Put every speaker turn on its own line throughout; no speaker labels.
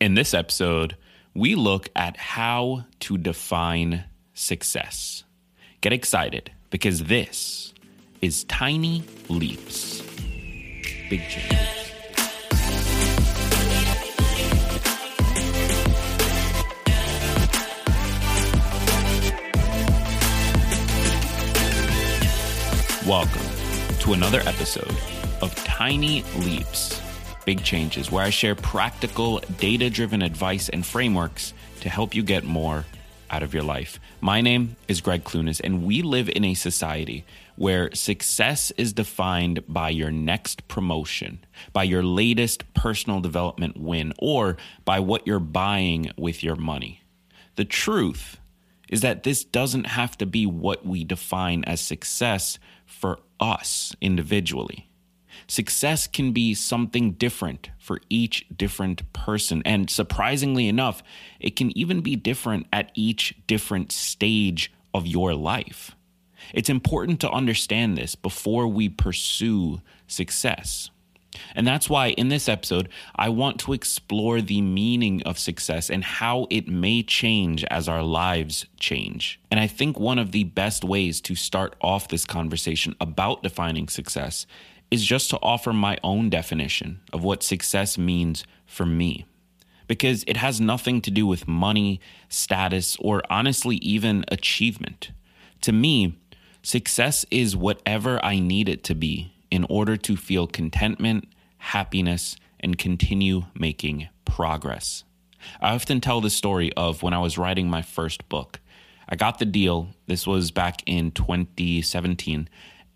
In this episode, we look at how to define success. Get excited because this is Tiny Leaps, Big Changes. Welcome to another episode of Tiny Leaps, Big Changes, where I share practical, data driven advice and frameworks to help you get more out of your life. My name is Gregg Clunis, and we live in a society where success is defined by your next promotion, by your latest personal development win, or by what you're buying with your money. The truth is that this doesn't have to be what we define as success for us individually. Success can be something different for each different person. And surprisingly enough, it can even be different at each different stage of your life. It's important to understand this before we pursue success. And that's why in this episode, I want to explore the meaning of success and how it may change as our lives change. And I think one of the best ways to start off this conversation about defining success is just to offer my own definition of what success means for me. Because it has nothing to do with money, status, or honestly, even achievement. To me, success is whatever I need it to be in order to feel contentment, happiness, and continue making progress. I often tell the story of when I was writing my first book. I got the deal, this was back in 2017,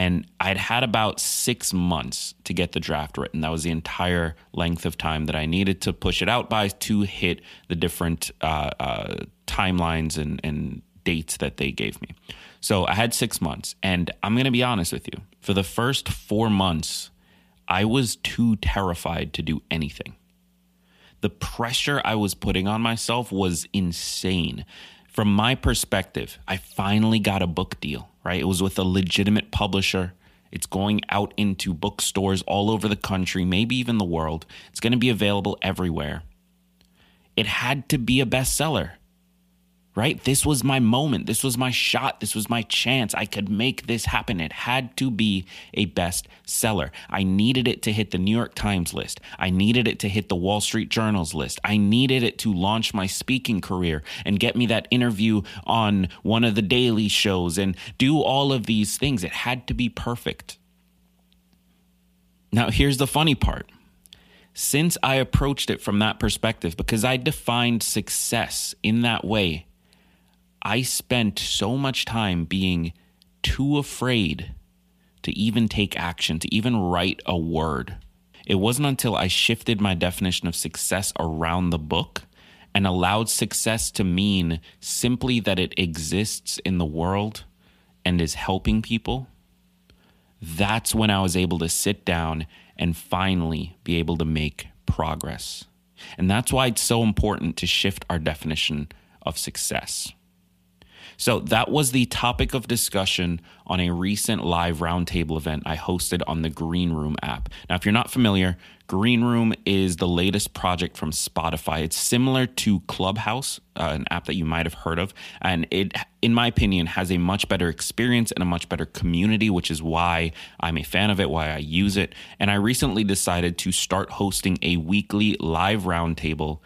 and I'd had about six months to get the draft written. That was the entire length of time that I needed to push it out by to hit the different uh, uh, timelines and, and dates that they gave me. So I had six months, and I'm going to be honest with you. For the first four months, I was too terrified to do anything. The pressure I was putting on myself was insane. From my perspective, I finally got a book deal, right? It was with a legitimate publisher. It's going out into bookstores all over the country, maybe even the world. It's going to be available everywhere. It had to be a bestseller right? This was my moment. This was my shot. This was my chance. I could make this happen. It had to be a best seller. I needed it to hit the New York Times list. I needed it to hit the Wall Street Journal's list. I needed it to launch my speaking career and get me that interview on one of the daily shows and do all of these things. It had to be perfect. Now, here's the funny part since I approached it from that perspective, because I defined success in that way, I spent so much time being too afraid to even take action, to even write a word. It wasn't until I shifted my definition of success around the book and allowed success to mean simply that it exists in the world and is helping people. That's when I was able to sit down and finally be able to make progress. And that's why it's so important to shift our definition of success. So that was the topic of discussion on a recent live roundtable event I hosted on the Green Room app. Now, if you're not familiar, Green Room is the latest project from Spotify. It's similar to Clubhouse, uh, an app that you might have heard of, and it, in my opinion, has a much better experience and a much better community, which is why I'm a fan of it, why I use it. And I recently decided to start hosting a weekly live roundtable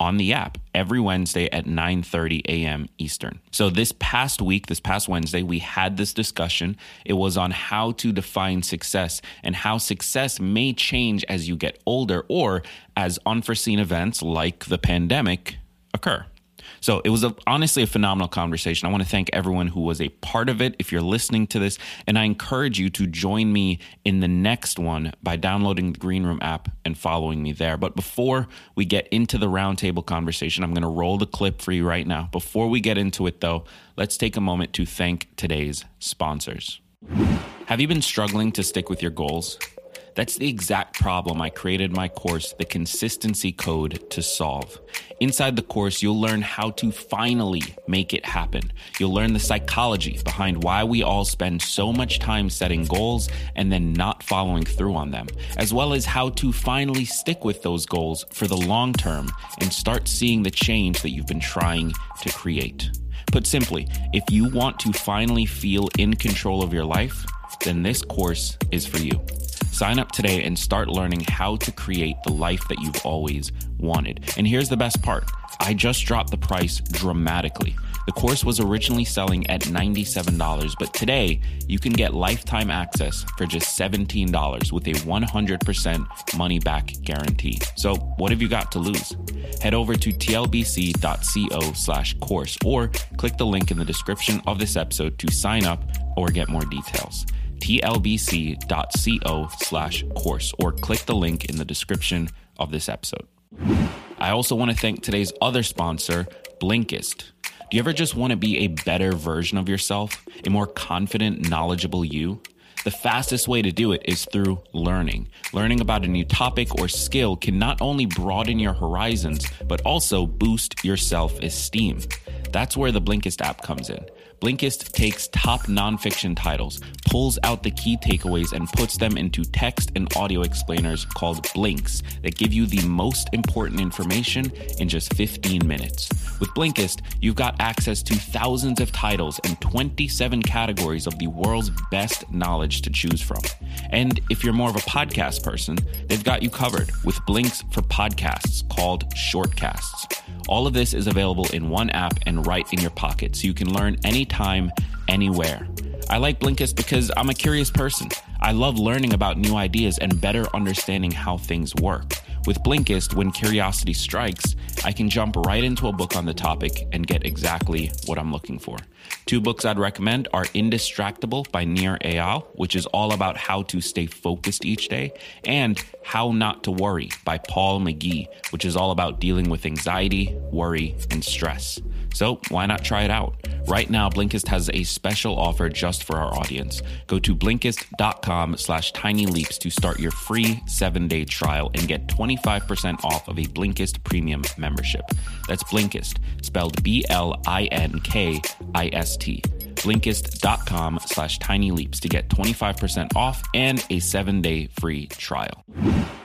on the app every Wednesday at 9:30 a.m. Eastern. So this past week, this past Wednesday, we had this discussion. It was on how to define success and how success may change as you get older or as unforeseen events like the pandemic occur. So it was a, honestly a phenomenal conversation. I want to thank everyone who was a part of it. If you're listening to this, and I encourage you to join me in the next one by downloading the Green Room app and following me there. But before we get into the roundtable conversation, I'm going to roll the clip for you right now. Before we get into it, though, let's take a moment to thank today's sponsors. Have you been struggling to stick with your goals? That's the exact problem I created my course, The Consistency Code, to solve. Inside the course, you'll learn how to finally make it happen. You'll learn the psychology behind why we all spend so much time setting goals and then not following through on them, as well as how to finally stick with those goals for the long term and start seeing the change that you've been trying to create. Put simply, if you want to finally feel in control of your life, then this course is for you. Sign up today and start learning how to create the life that you've always wanted. And here's the best part I just dropped the price dramatically. The course was originally selling at $97, but today you can get lifetime access for just $17 with a 100% money back guarantee. So, what have you got to lose? Head over to tlbc.co slash course or click the link in the description of this episode to sign up or get more details tlbc.co slash course or click the link in the description of this episode. I also want to thank today's other sponsor, Blinkist. Do you ever just want to be a better version of yourself, a more confident, knowledgeable you? The fastest way to do it is through learning. Learning about a new topic or skill can not only broaden your horizons, but also boost your self esteem. That's where the Blinkist app comes in. Blinkist takes top nonfiction titles, pulls out the key takeaways, and puts them into text and audio explainers called Blinks that give you the most important information in just 15 minutes. With Blinkist, you've got access to thousands of titles and 27 categories of the world's best knowledge to choose from. And if you're more of a podcast person, they've got you covered with Blinks for podcasts called Shortcasts. All of this is available in one app and right in your pocket, so you can learn anytime, anywhere. I like Blinkist because I'm a curious person. I love learning about new ideas and better understanding how things work. With Blinkist, when curiosity strikes, I can jump right into a book on the topic and get exactly what I'm looking for. Two books I'd recommend are Indistractable by Nir Eyal, which is all about how to stay focused each day, and How Not to Worry by Paul McGee, which is all about dealing with anxiety, worry, and stress. So why not try it out? Right now, Blinkist has a special offer just for our audience. Go to Blinkist.com slash tinyleaps to start your free seven-day trial and get 25% off of a Blinkist premium membership. That's Blinkist, spelled B-L-I-N-K-I-S-T. Blinkist.com slash tiny leaps to get 25% off and a seven-day free trial.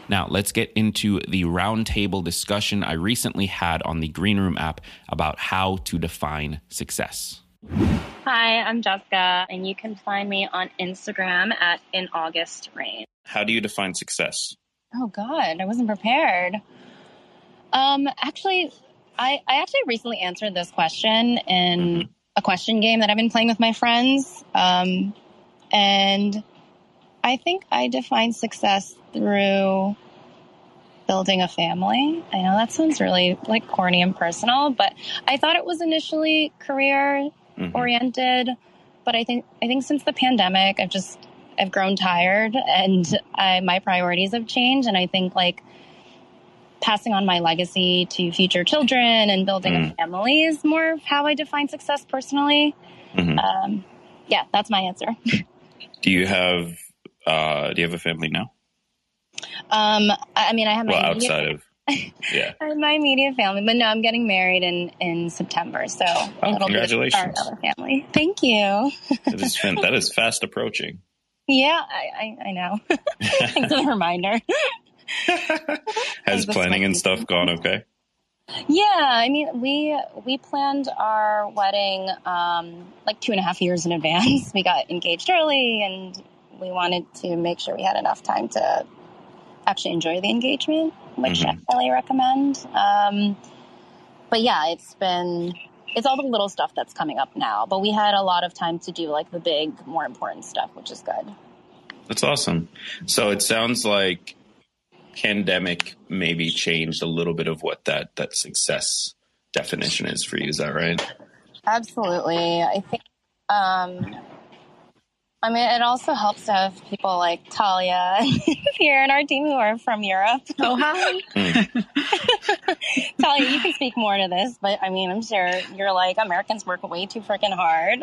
Now, let's get into the roundtable discussion I recently had on the Green Room app about how to define success.
Hi, I'm Jessica, and you can find me on Instagram at In August Rain.
How do you define success?
Oh God, I wasn't prepared. Um, actually, I, I actually recently answered this question in mm-hmm. a question game that I've been playing with my friends. Um, and I think I define success through building a family. I know that sounds really like corny and personal, but I thought it was initially career mm-hmm. oriented. But I think I think since the pandemic, I've just I've grown tired, and I, my priorities have changed. And I think like passing on my legacy to future children and building mm. a family is more of how I define success personally. Mm-hmm. Um, yeah, that's my answer.
do you have uh, do you have a family now?
Um, I mean, I have my
well, outside of
yeah, my immediate family, but no, I'm getting married in in September, so
oh, congratulations,
our family. Thank you.
that is that is fast approaching.
Yeah, I I, I know. Thanks for the reminder.
Has planning and stuff gone okay?
Yeah, I mean, we we planned our wedding um, like two and a half years in advance. We got engaged early, and we wanted to make sure we had enough time to actually enjoy the engagement, which mm-hmm. I highly recommend. Um, but yeah, it's been it's all the little stuff that's coming up now. But we had a lot of time to do like the big, more important stuff, which is good.
That's awesome. So it sounds like pandemic maybe changed a little bit of what that that success definition is for you. Is that right?
Absolutely. I think um, I mean, it also helps to have people like Talia here in our team who are from Europe.
Oh, hi.
Talia, you can speak more to this, but I mean, I'm sure you're like, Americans work way too freaking hard.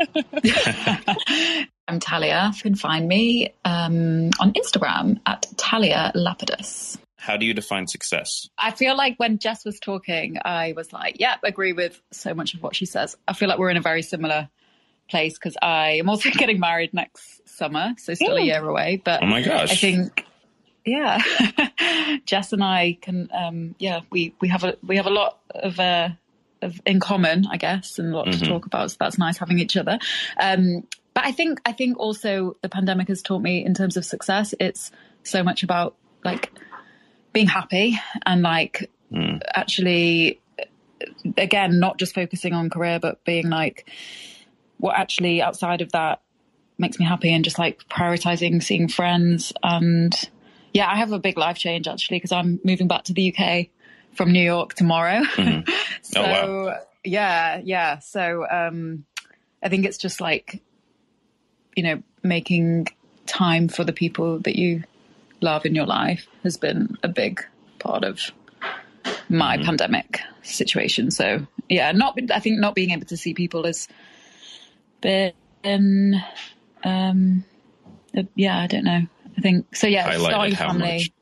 I'm Talia. You can find me um, on Instagram at Talia Lapidus.
How do you define success?
I feel like when Jess was talking, I was like, yep, yeah, agree with so much of what she says. I feel like we're in a very similar place because I am also getting married next summer, so still a year away. But
oh my gosh,
I think yeah, Jess and I can um, yeah we we have a we have a lot of. Uh, of in common, I guess, and a lot mm-hmm. to talk about. So that's nice having each other. Um, but I think I think also the pandemic has taught me in terms of success, it's so much about like being happy and like mm. actually again not just focusing on career but being like what actually outside of that makes me happy and just like prioritizing seeing friends and yeah i have a big life change actually because i'm moving back to the uk from new york tomorrow mm-hmm. so oh, wow. yeah yeah so um i think it's just like you know making time for the people that you love in your life has been a big part of my mm-hmm. pandemic situation so yeah not i think not being able to see people has been, um, uh, yeah, I don't know. I think so. Yeah,
starting family much?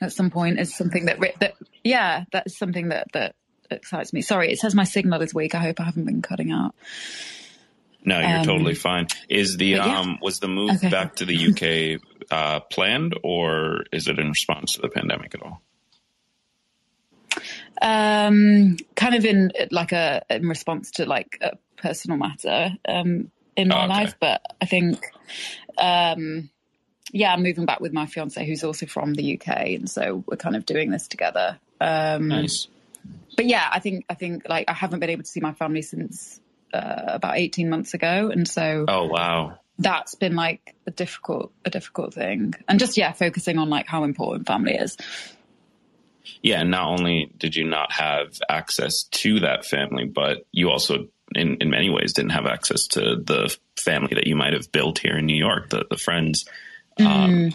at some point is something that that yeah, that's something that that excites me. Sorry, it says my signal is weak. I hope I haven't been cutting out.
No, you're um, totally fine. Is the yeah. um was the move okay. back to the UK uh, planned, or is it in response to the pandemic at all?
Um, kind of in like a in response to like a personal matter um, in my oh, okay. life, but I think, um, yeah, I'm moving back with my fiance, who's also from the UK, and so we're kind of doing this together. Um,
nice.
But yeah, I think I think like I haven't been able to see my family since uh, about 18 months ago, and so
oh wow,
that's been like a difficult a difficult thing, and just yeah, focusing on like how important family is.
Yeah, and not only did you not have access to that family, but you also in, in many ways didn't have access to the family that you might have built here in New York, the, the friends. Um, mm. Um,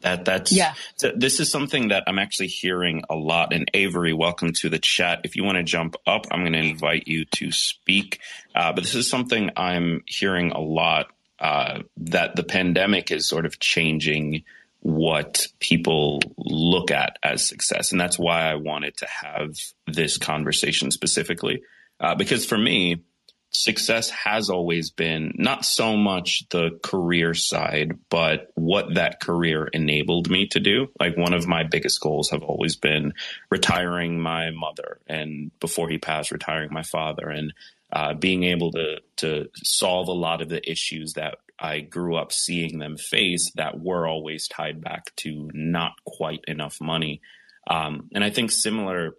that that's yeah. So this is something that I'm actually hearing a lot. And Avery, welcome to the chat. If you want to jump up, I'm going to invite you to speak. Uh, but this is something I'm hearing a lot. Uh, that the pandemic is sort of changing what people look at as success, and that's why I wanted to have this conversation specifically. Uh, because for me, success has always been not so much the career side, but what that career enabled me to do. Like one of my biggest goals have always been retiring my mother and before he passed, retiring my father and uh, being able to, to solve a lot of the issues that I grew up seeing them face that were always tied back to not quite enough money. Um, and I think similar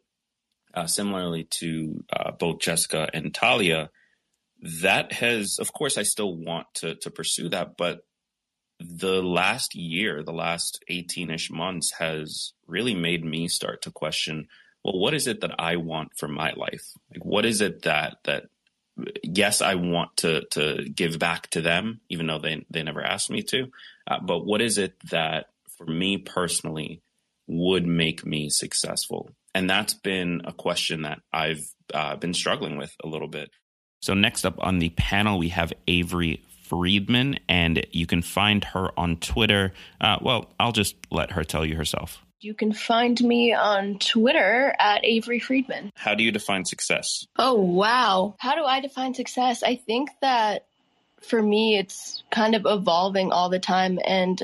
uh, similarly to uh, both Jessica and Talia, that has, of course, I still want to to pursue that, but the last year, the last 18 ish months has really made me start to question, well, what is it that I want for my life? Like, what is it that, that, yes, I want to, to give back to them, even though they, they never asked me to. Uh, but what is it that for me personally would make me successful? And that's been a question that I've uh, been struggling with a little bit. So, next up on the panel, we have Avery Friedman, and you can find her on Twitter. Uh, well, I'll just let her tell you herself.
You can find me on Twitter at Avery Friedman.
How do you define success?
Oh, wow. How do I define success? I think that for me, it's kind of evolving all the time. And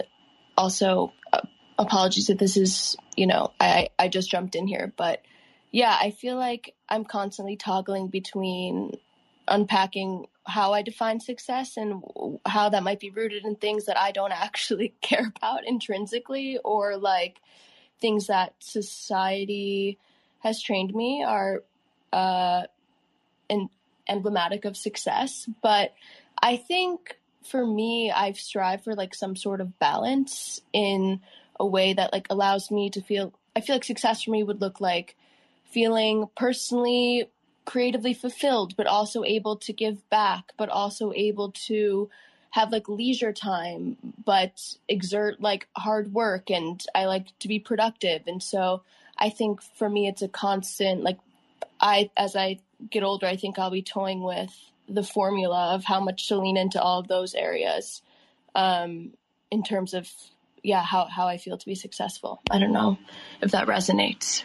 also, uh, apologies if this is you know, I, I just jumped in here, but yeah, I feel like I'm constantly toggling between unpacking how I define success and how that might be rooted in things that I don't actually care about intrinsically or like things that society has trained me are uh, emblematic of success. But I think for me, I've strived for like some sort of balance in a way that like allows me to feel I feel like success for me would look like feeling personally creatively fulfilled but also able to give back but also able to have like leisure time but exert like hard work and I like to be productive. And so I think for me it's a constant like I as I get older I think I'll be toying with the formula of how much to lean into all of those areas um, in terms of yeah how how I feel to be successful. I don't know if that resonates.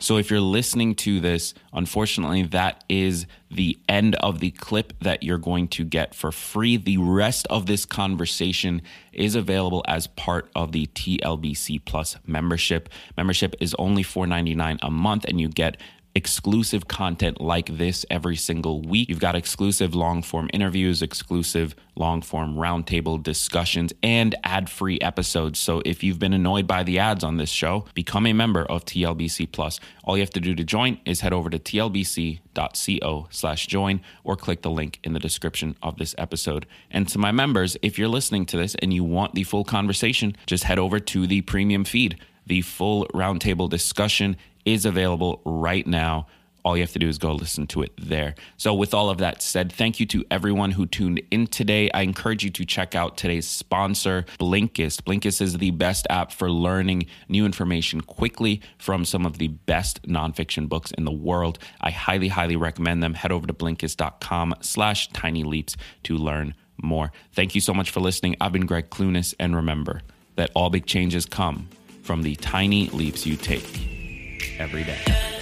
So if you're listening to this, unfortunately, that is the end of the clip that you're going to get for free. The rest of this conversation is available as part of the TLBC Plus membership. Membership is only $4.99 a month, and you get exclusive content like this every single week. You've got exclusive long form interviews, exclusive long form roundtable discussions, and ad free episodes. So if you've been annoyed by the ads on this show, become a member of TLBC Plus. All you have to do to join is head over to tlbc.co slash join or click the link in the description of this episode. And to my members, if you're listening to this and you want the full conversation, just head over to the premium feed. The full roundtable discussion is available right now. All you have to do is go listen to it there. So, with all of that said, thank you to everyone who tuned in today. I encourage you to check out today's sponsor, Blinkist. Blinkist is the best app for learning new information quickly from some of the best nonfiction books in the world. I highly, highly recommend them. Head over to blinkist.com slash tiny leaps to learn more. Thank you so much for listening. I've been Gregg Clunis, and remember that all big changes come from the tiny leaps you take every day.